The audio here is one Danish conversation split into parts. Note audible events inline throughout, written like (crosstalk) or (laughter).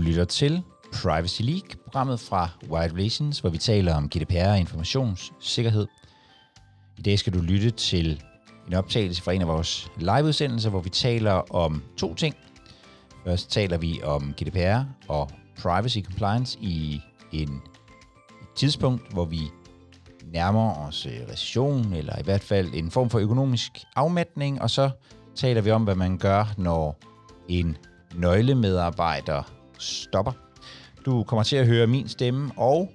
lytter til Privacy League, programmet fra Wide Relations, hvor vi taler om GDPR og informationssikkerhed. I dag skal du lytte til en optagelse fra en af vores liveudsendelser, hvor vi taler om to ting. Først taler vi om GDPR og privacy compliance i en et tidspunkt, hvor vi nærmer os øh, recession, eller i hvert fald en form for økonomisk afmatning, og så taler vi om, hvad man gør, når en nøglemedarbejder stopper. Du kommer til at høre min stemme og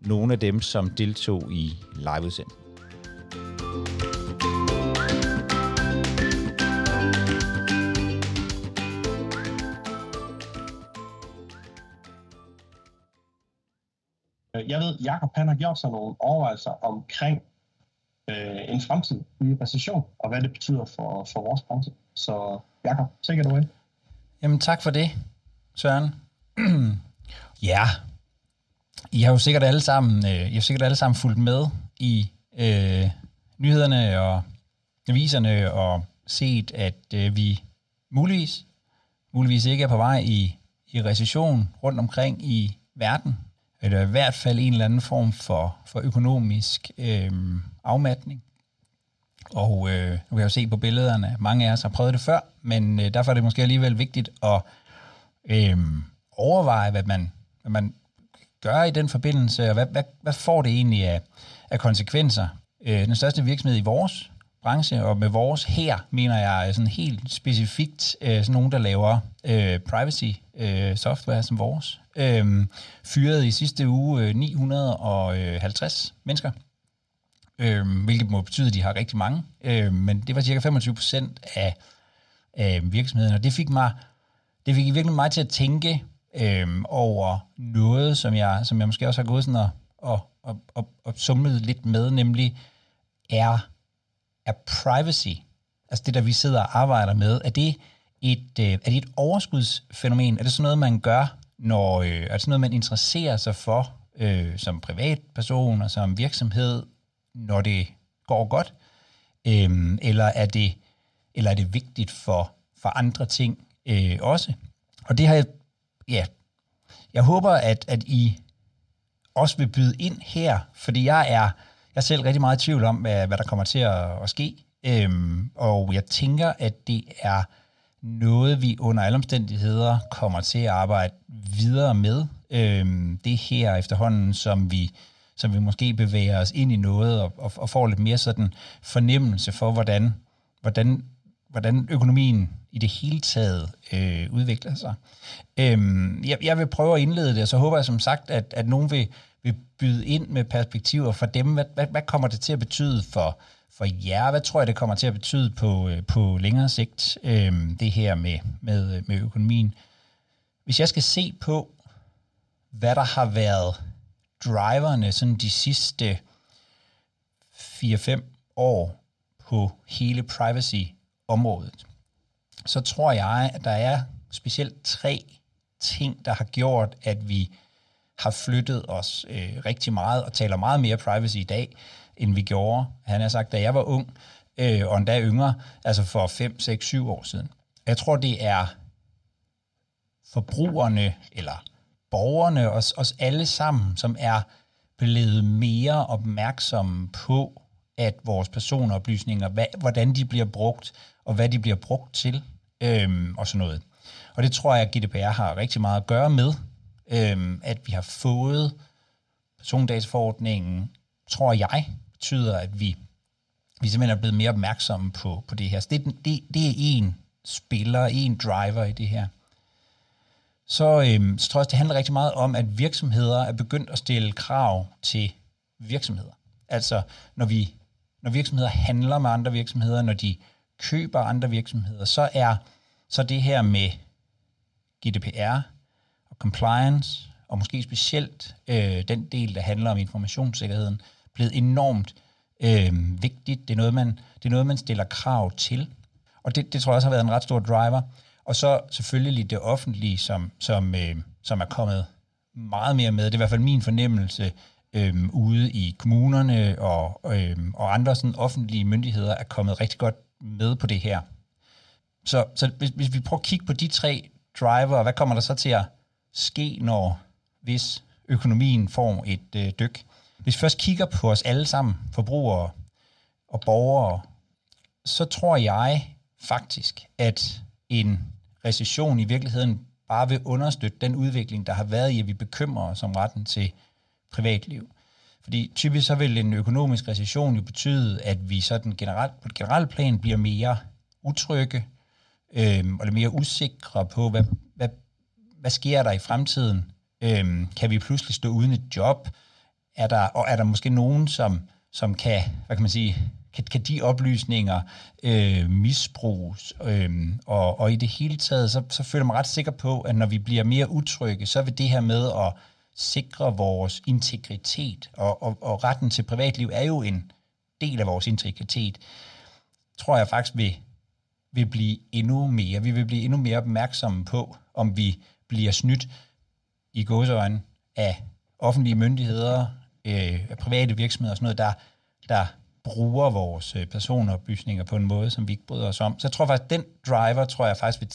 nogle af dem, som deltog i liveudsendelsen. Jeg ved, Jacob han har gjort sig nogle overvejelser omkring øh, en fremtid i recession, og hvad det betyder for, for vores branche. Så Jacob, take it away. Jamen tak for det, Søren. (clears throat) ja, I har jo sikkert alle sammen, øh, I har sikkert alle sammen fulgt med i øh, nyhederne og aviserne og set, at øh, vi muligvis, muligvis ikke er på vej i, i recession rundt omkring i verden, eller i hvert fald en eller anden form for, for økonomisk øh, afmatning. Og øh, nu kan jeg jo se på billederne, mange af os har prøvet det før, men øh, derfor er det måske alligevel vigtigt at øh, overveje, hvad man, hvad man gør i den forbindelse, og hvad, hvad, hvad får det egentlig af, af konsekvenser. Øh, den største virksomhed i vores branche, og med vores her, mener jeg sådan helt specifikt øh, sådan nogen, der laver øh, privacy øh, software som vores, øh, fyrede i sidste uge øh, 950 mennesker øh, hvilket må betyde, at de har rigtig mange. Øh, men det var cirka 25 procent af, øh, virksomheden, og det fik mig, det fik virkelig mig til at tænke øh, over noget, som jeg, som jeg måske også har gået sådan og, og, og, og, og summet lidt med, nemlig er, er privacy, altså det, der vi sidder og arbejder med, er det et, øh, er det et overskudsfænomen? Er det sådan noget, man gør, når, øh, er det sådan noget, man interesserer sig for øh, som privatperson og som virksomhed, når det går godt? Øhm, eller, er det, eller er det vigtigt for, for andre ting øh, også? Og det har jeg, ja, jeg håber, at, at I også vil byde ind her, fordi jeg er, jeg er selv rigtig meget i tvivl om, hvad, hvad der kommer til at, at ske. Øhm, og jeg tænker, at det er noget, vi under alle omstændigheder kommer til at arbejde videre med. Øhm, det her efterhånden, som vi som vi måske bevæger os ind i noget og, og, og får lidt mere sådan fornemmelse for, hvordan, hvordan, hvordan økonomien i det hele taget øh, udvikler sig. Øhm, jeg, jeg vil prøve at indlede det, og så håber jeg som sagt, at, at nogen vil, vil byde ind med perspektiver for dem. Hvad, hvad, hvad kommer det til at betyde for, for jer? Hvad tror jeg, det kommer til at betyde på, øh, på længere sigt, øhm, det her med, med, med økonomien? Hvis jeg skal se på, hvad der har været driverne sådan de sidste 4-5 år på hele privacy-området, så tror jeg, at der er specielt tre ting, der har gjort, at vi har flyttet os øh, rigtig meget og taler meget mere privacy i dag, end vi gjorde. Han har sagt, da jeg var ung, øh, og endda yngre, altså for 5, 6, 7 år siden. Jeg tror, det er forbrugerne, eller borgerne, os, os alle sammen, som er blevet mere opmærksomme på, at vores personoplysninger, hvad, hvordan de bliver brugt, og hvad de bliver brugt til, øhm, og sådan noget. Og det tror jeg, at GDPR har rigtig meget at gøre med, øhm, at vi har fået persondataforordningen, tror jeg, betyder, at vi, vi simpelthen er blevet mere opmærksomme på, på det her. Så det, det, det er en spiller, en driver i det her så, øhm, så tror jeg også, det handler rigtig meget om, at virksomheder er begyndt at stille krav til virksomheder. Altså, når, vi, når virksomheder handler med andre virksomheder, når de køber andre virksomheder, så er så det her med GDPR og compliance, og måske specielt øh, den del, der handler om informationssikkerheden, blevet enormt øh, vigtigt. Det er, noget, man, det er noget, man stiller krav til. Og det, det tror jeg også har været en ret stor driver. Og så selvfølgelig det offentlige, som, som, øh, som er kommet meget mere med. Det er i hvert fald min fornemmelse øh, ude i kommunerne og, øh, og andre sådan offentlige myndigheder er kommet rigtig godt med på det her. Så, så hvis, hvis vi prøver at kigge på de tre driver, hvad kommer der så til at ske, når hvis økonomien får et øh, dyk. Hvis vi først kigger på os alle sammen, forbrugere og borgere, så tror jeg faktisk, at en recession i virkeligheden bare vil understøtte den udvikling, der har været i, at vi bekymrer os om retten til privatliv. Fordi typisk så vil en økonomisk recession jo betyde, at vi sådan generelt, på et generelt plan bliver mere utrygge, øh, eller mere usikre på, hvad, hvad, hvad sker der i fremtiden? Øh, kan vi pludselig stå uden et job? Er der, og er der måske nogen, som, som kan, hvad kan man sige, kan, kan de oplysninger øh, misbruges? Øh, og, og i det hele taget, så, så føler jeg mig ret sikker på, at når vi bliver mere utrygge, så vil det her med at sikre vores integritet, og, og, og retten til privatliv er jo en del af vores integritet, tror jeg faktisk vil, vil blive endnu mere. Vi vil blive endnu mere opmærksomme på, om vi bliver snydt i gåseøjne af offentlige myndigheder, øh, private virksomheder og sådan noget, der, der bruger vores øh, personoplysninger på en måde, som vi ikke bryder os om. Så jeg tror faktisk, at den driver, tror jeg faktisk vil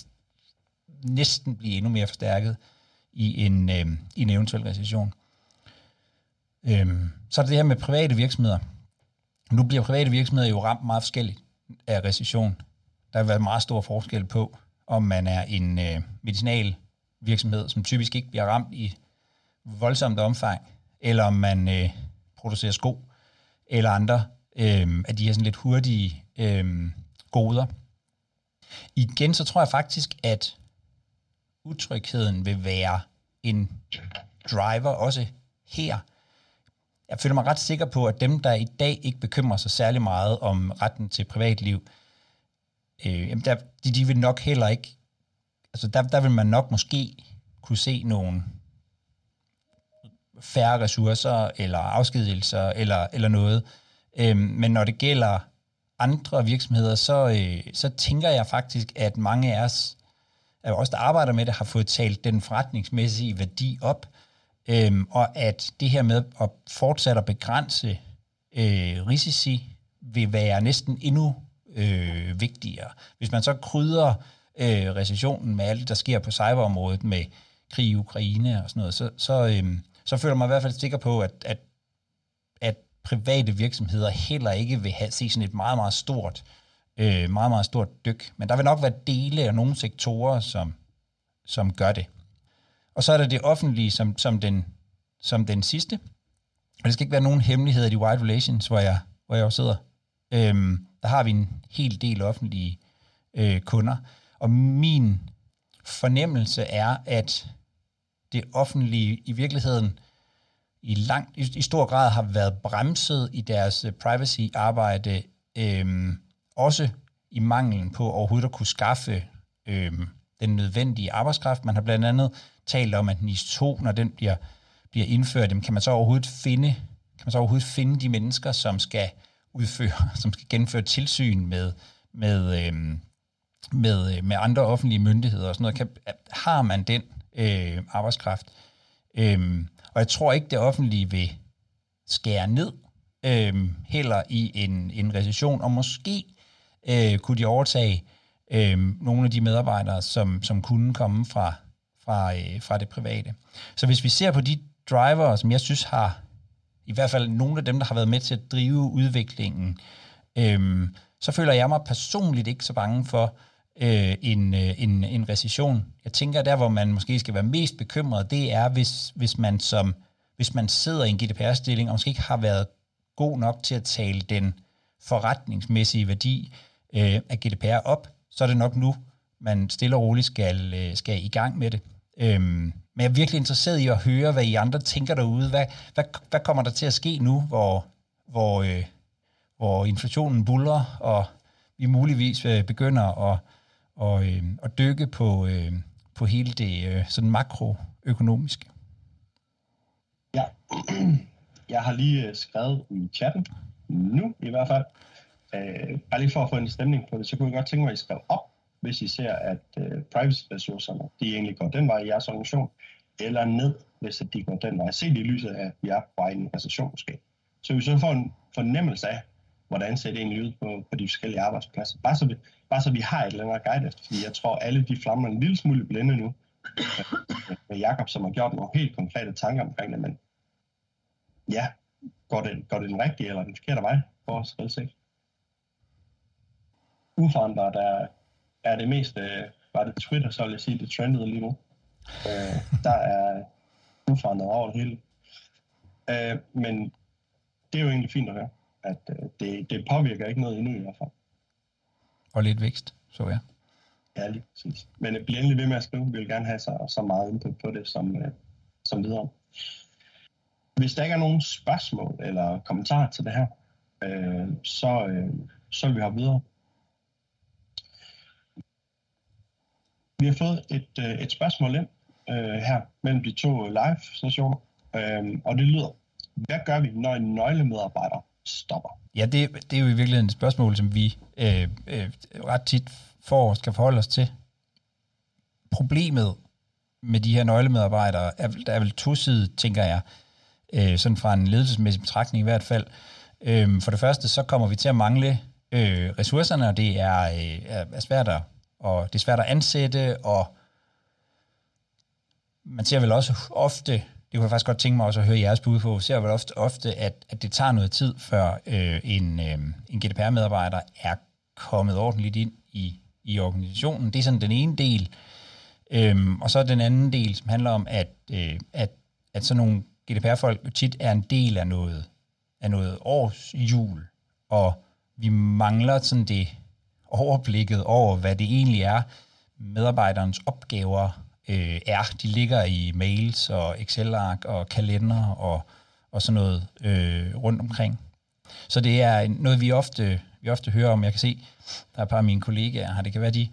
næsten blive endnu mere forstærket i en, øh, i en eventuel recession. Øhm, så er det det her med private virksomheder. Nu bliver private virksomheder jo ramt meget forskelligt af recession. Der har været meget stor forskel på, om man er en øh, medicinal virksomhed, som typisk ikke bliver ramt i voldsomt omfang, eller om man øh, producerer sko, eller andre øh, af de her sådan lidt hurtige øh, goder. Igen, så tror jeg faktisk, at utrygheden vil være en driver også her. Jeg føler mig ret sikker på, at dem, der i dag ikke bekymrer sig særlig meget om retten til privatliv, øh, jamen der, de, de vil nok heller ikke, altså der, der vil man nok måske kunne se nogle færre ressourcer, eller afskedelser, eller, eller noget. Øh, men når det gælder andre virksomheder, så, øh, så tænker jeg faktisk, at mange af os at os, der arbejder med det, har fået talt den forretningsmæssige værdi op, øhm, og at det her med at fortsætte at begrænse øh, risici vil være næsten endnu øh, vigtigere. Hvis man så krydder øh, recessionen med alt det, der sker på cyberområdet med krig i Ukraine og sådan noget, så, så, øh, så føler man i hvert fald sikker på, at, at, at private virksomheder heller ikke vil have, se sådan et meget, meget stort øh, meget, meget stort dyk. Men der vil nok være dele af nogle sektorer, som, som gør det. Og så er der det offentlige som, som, den, som den sidste. Og det skal ikke være nogen hemmeligheder i de Wide Relations, hvor jeg, hvor jeg sidder. Øhm, der har vi en hel del offentlige øh, kunder. Og min fornemmelse er, at det offentlige i virkeligheden i, lang, i, i stor grad har været bremset i deres øh, privacy-arbejde øhm, også i manglen på overhovedet at kunne skaffe øh, den nødvendige arbejdskraft. Man har blandt andet talt om, at NIS 2, når den bliver, bliver indført, jamen, kan man så overhovedet finde kan man så overhovedet finde de mennesker, som skal udføre, (laughs) som skal gennemføre tilsyn med, med, øhm, øh, med, med andre offentlige myndigheder og sådan noget. Kan, har man den øh, arbejdskraft? Øh, og jeg tror ikke, det offentlige vil skære ned øh, heller i en, en recession, og måske øh, kunne de overtage øh, nogle af de medarbejdere, som, som kunne komme fra, fra, øh, fra det private. Så hvis vi ser på de drivere, som jeg synes har, i hvert fald nogle af dem, der har været med til at drive udviklingen, øh, så føler jeg mig personligt ikke så bange for øh, en, øh, en, en recession. Jeg tænker, der hvor man måske skal være mest bekymret, det er, hvis, hvis man som hvis man sidder i en GDPR-stilling og måske ikke har været god nok til at tale den forretningsmæssige værdi øh, af GDPR op, så er det nok nu, man stille og roligt skal, øh, skal i gang med det. Øhm, men jeg er virkelig interesseret i at høre, hvad I andre tænker derude. Hvad, hvad, hvad kommer der til at ske nu, hvor, hvor, øh, hvor inflationen buller, og vi muligvis øh, begynder at, og, øh, at dykke på, øh, på hele det øh, sådan makroøkonomiske? Ja, (clears throat) jeg har lige øh, skrevet i chatten, nu i hvert fald, Øh, bare lige for at få en stemning på det, så kunne jeg godt tænke mig, at I skrev op, hvis I ser, at øh, privacy-ressourcerne, de egentlig går den vej i jeres organisation, eller ned, hvis de går den vej. Se det i lyset af, at vi er på vej i en recession måske. Så vi så får en fornemmelse af, hvordan ser det egentlig ud på, på de forskellige arbejdspladser. Bare så, vi, bare så vi har et eller andet guide efter, fordi jeg tror, alle de flammer en lille smule blinde nu, øh, med Jakob, som har gjort nogle helt konkrete tanker omkring det, men ja, går det, går det den rigtige eller den forkerte vej for os, selv? Uforandret er, er det mest, øh, var det Twitter, så vil jeg sige, det trendede lige nu. Øh, der er uforandret over det hele. Øh, men det er jo egentlig fint at høre, at øh, det, det påvirker ikke noget endnu i hvert fald. Og lidt vækst, så ja. Ja, lige præcis. Men øh, bliv endelig ved med at skrive. Vi vil gerne have så, så meget input på det som, øh, som videre. Hvis der ikke er nogen spørgsmål eller kommentarer til det her, øh, så, øh, så vil vi hoppe videre. Vi har fået et, øh, et spørgsmål ind øh, her mellem de to live-sessioner, øh, og det lyder, hvad gør vi, når en nøglemedarbejder stopper? Ja, det, det er jo i virkeligheden et spørgsmål, som vi øh, øh, ret tit får skal forholde os til. Problemet med de her nøglemedarbejdere er, der er vel tosidigt, tænker jeg, øh, sådan fra en ledelsesmæssig betragtning i hvert fald. Øh, for det første, så kommer vi til at mangle øh, ressourcerne, og det er, øh, er svært at, og det er svært at ansætte, og man ser vel også ofte, det kunne jeg faktisk godt tænke mig også at høre jeres bud på, ser vel ofte, ofte at, at det tager noget tid, før øh, en, øh, en GDPR-medarbejder er kommet ordentligt ind i, i organisationen. Det er sådan den ene del. Øhm, og så den anden del, som handler om, at, øh, at, at sådan nogle GDPR-folk tit er en del af noget, af noget års jul, og vi mangler sådan det overblikket over, hvad det egentlig er, medarbejderens opgaver øh, er. De ligger i mails og Excel-ark og kalender og, og sådan noget øh, rundt omkring. Så det er noget, vi ofte, vi ofte hører om. Jeg kan se, der er et par af mine kollegaer her, det kan være de,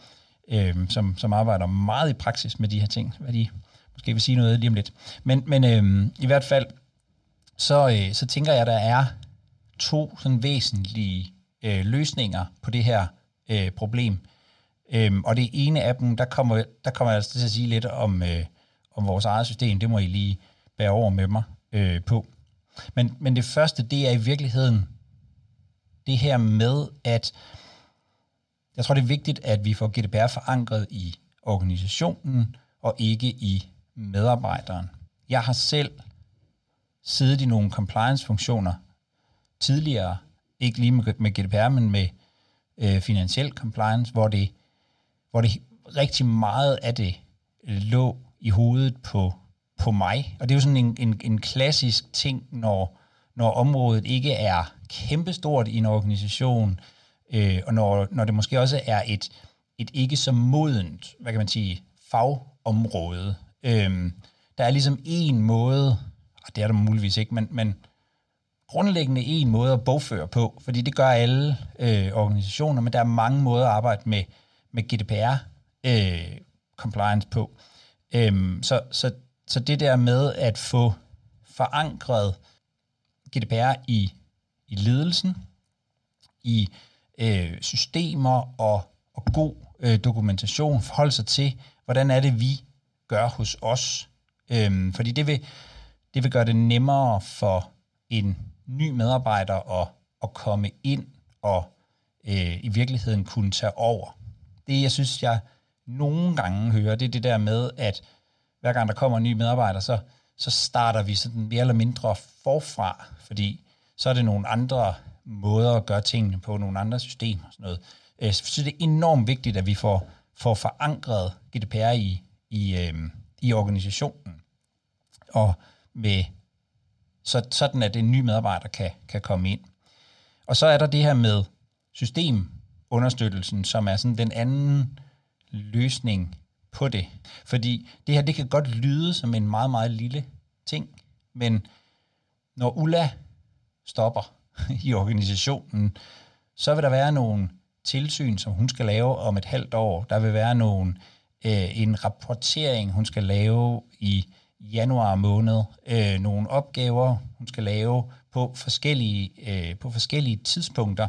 øh, som, som arbejder meget i praksis med de her ting, hvad de måske vil sige noget lige om lidt. Men, men øh, i hvert fald, så, øh, så tænker jeg, at der er to sådan væsentlige øh, løsninger på det her øh, problem. Øhm, og det ene af dem, der kommer, der kommer jeg altså til at sige lidt om, øh, om vores eget system. Det må I lige bære over med mig øh, på. Men, men det første, det er i virkeligheden det her med, at jeg tror, det er vigtigt, at vi får GDPR forankret i organisationen og ikke i medarbejderen. Jeg har selv siddet i nogle compliance-funktioner tidligere, ikke lige med, med GDPR, men med øh, finansiel compliance, hvor det, hvor det rigtig meget af det lå i hovedet på, på mig. Og det er jo sådan en, en, en klassisk ting, når, når området ikke er kæmpestort i en organisation, øh, og når, når det måske også er et, et ikke så modent, hvad kan man sige, fagområde. Øh, der er ligesom en måde, og det er der muligvis ikke, men, men grundlæggende en måde at bogføre på, fordi det gør alle øh, organisationer, men der er mange måder at arbejde med, med GDPR øh, compliance på. Øhm, så, så, så det der med at få forankret GDPR i, i ledelsen, i øh, systemer og, og god øh, dokumentation, forholde sig til, hvordan er det, vi gør hos os. Øhm, fordi det vil, det vil gøre det nemmere for en ny medarbejder at, at komme ind og øh, i virkeligheden kunne tage over. Det, jeg synes, jeg nogle gange hører, det er det der med, at hver gang der kommer en ny medarbejder, så, så starter vi sådan mere eller mindre forfra, fordi så er det nogle andre måder at gøre tingene på, nogle andre systemer og sådan noget. Øh, så det er enormt vigtigt, at vi får, får forankret GDPR i, i, øh, i organisationen, og med så, sådan at en ny medarbejder kan, kan komme ind. Og så er der det her med systemunderstøttelsen, som er sådan den anden løsning på det. Fordi det her, det kan godt lyde som en meget, meget lille ting, men når Ulla stopper (laughs) i organisationen, så vil der være nogle tilsyn, som hun skal lave om et halvt år. Der vil være nogle, øh, en rapportering, hun skal lave i januar måned øh, nogle opgaver, hun skal lave på forskellige, øh, på forskellige tidspunkter.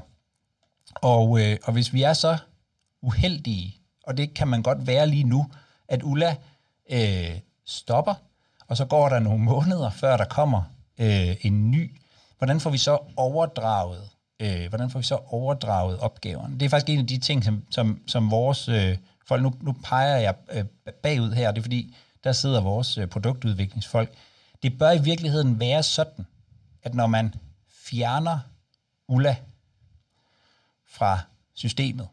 Og, øh, og hvis vi er så uheldige, og det kan man godt være lige nu, at Ulla øh, stopper, og så går der nogle måneder, før der kommer øh, en ny. Hvordan får vi så overdraget, øh, hvordan får vi så overdraget opgaverne? Det er faktisk en af de ting, som, som, som vores øh, folk, nu, nu peger jeg øh, bagud her, det er fordi, der sidder vores øh, produktudviklingsfolk. Det bør i virkeligheden være sådan, at når man fjerner Ulla fra systemet,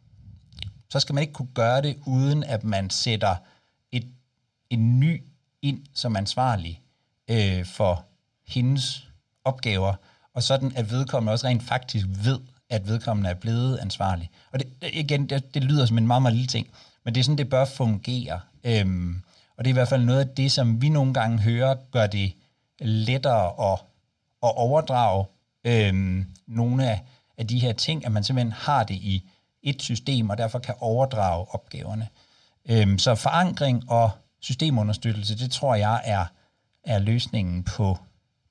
så skal man ikke kunne gøre det, uden at man sætter et, en ny ind som ansvarlig øh, for hendes opgaver, og sådan at vedkommende også rent faktisk ved, at vedkommende er blevet ansvarlig. Og det, igen, det, det lyder som en meget, meget lille ting, men det er sådan, det bør fungere. Øhm, og det er i hvert fald noget af det, som vi nogle gange hører, gør det lettere at, at overdrage øhm, nogle af, af de her ting, at man simpelthen har det i et system, og derfor kan overdrage opgaverne. Øhm, så forankring og systemunderstøttelse, det tror jeg er, er løsningen på,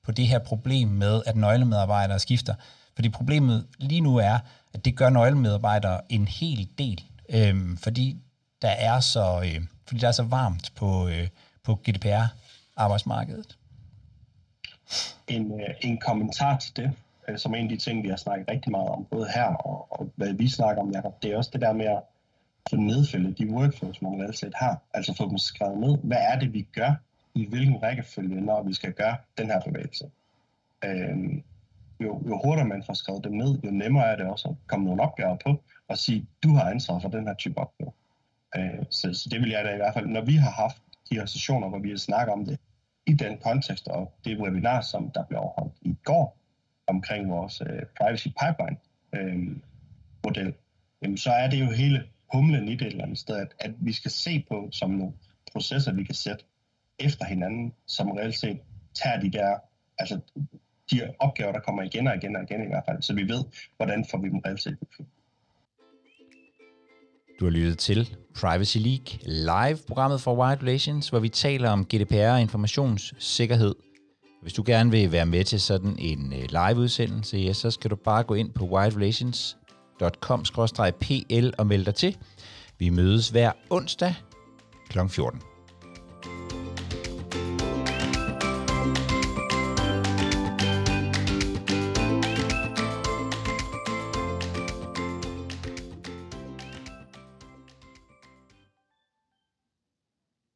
på det her problem med, at nøglemedarbejdere skifter. Fordi problemet lige nu er, at det gør nøglemedarbejdere en hel del, øhm, fordi der er så øh, fordi der er så varmt på, øh, på GDPR-arbejdsmarkedet. En, øh, en kommentar til det, øh, som er en af de ting, vi har snakket rigtig meget om, både her og, og hvad vi snakker om, Jacob, det er også det der med at få nedfældet de workflows, man reelt har. Altså få dem skrevet ned. Hvad er det, vi gør? I hvilken rækkefølge, når vi skal gøre den her bevægelse? Øhm, jo, jo hurtigere man får skrevet dem ned, jo nemmere er det også at komme nogle opgaver på og sige, du har ansvar for den her type opgave. Øh, så, så det vil jeg da i hvert fald, når vi har haft de her sessioner, hvor vi har snakket om det, i den kontekst, og det webinar, som der blev afholdt i går, omkring vores øh, privacy pipeline øh, model, jamen, så er det jo hele humlen i det et eller andet sted, at, at vi skal se på som nogle processer, vi kan sætte efter hinanden, som reelt set tager de der, altså de opgaver, der kommer igen og igen og igen i hvert fald, så vi ved, hvordan får vi dem reelt set udfyldt. Du har lyttet til Privacy League live, programmet for Wired Relations, hvor vi taler om GDPR og informationssikkerhed. Hvis du gerne vil være med til sådan en øh, live-udsendelse, ja, så skal du bare gå ind på wiredrelations.com-pl og melde dig til. Vi mødes hver onsdag kl. 14.